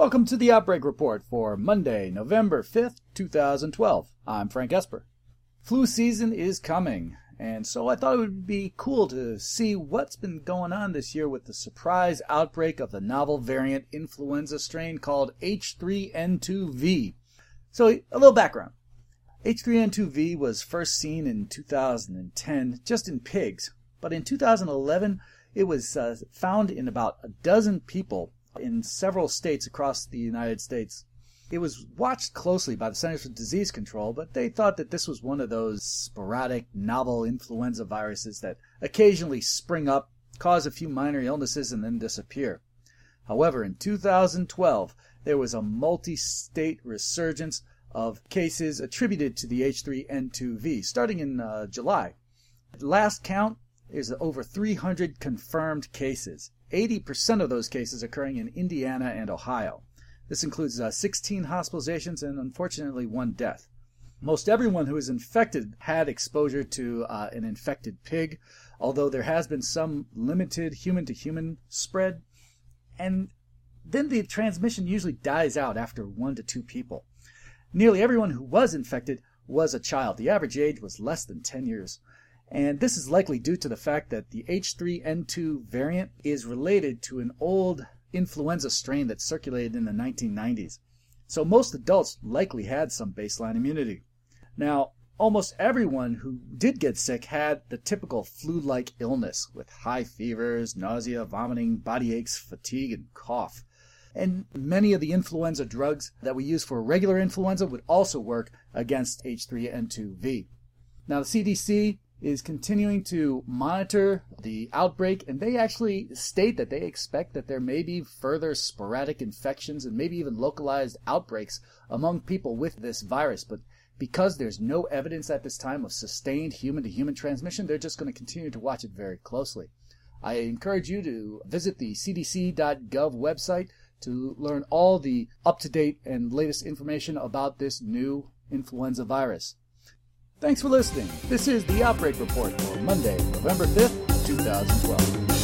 Welcome to the Outbreak Report for Monday, November 5th, 2012. I'm Frank Esper. Flu season is coming, and so I thought it would be cool to see what's been going on this year with the surprise outbreak of the novel variant influenza strain called H3N2V. So, a little background. H3N2V was first seen in 2010 just in pigs, but in 2011 it was uh, found in about a dozen people in several states across the United States. It was watched closely by the Centers for Disease Control, but they thought that this was one of those sporadic novel influenza viruses that occasionally spring up, cause a few minor illnesses, and then disappear. However, in 2012, there was a multi state resurgence of cases attributed to the H3N2V starting in uh, July. Last count, there's over 300 confirmed cases. 80% of those cases occurring in Indiana and Ohio. This includes uh, 16 hospitalizations and unfortunately one death. Most everyone who is infected had exposure to uh, an infected pig, although there has been some limited human to human spread. And then the transmission usually dies out after one to two people. Nearly everyone who was infected was a child. The average age was less than 10 years. And this is likely due to the fact that the H3N2 variant is related to an old influenza strain that circulated in the 1990s. So most adults likely had some baseline immunity. Now, almost everyone who did get sick had the typical flu-like illness with high fevers, nausea, vomiting, body aches, fatigue, and cough. And many of the influenza drugs that we use for regular influenza would also work against H3N2V. Now, the CDC is continuing to monitor the outbreak, and they actually state that they expect that there may be further sporadic infections and maybe even localized outbreaks among people with this virus. But because there's no evidence at this time of sustained human to human transmission, they're just going to continue to watch it very closely. I encourage you to visit the cdc.gov website to learn all the up to date and latest information about this new influenza virus. Thanks for listening. This is the Outbreak Report for Monday, November 5th, 2012.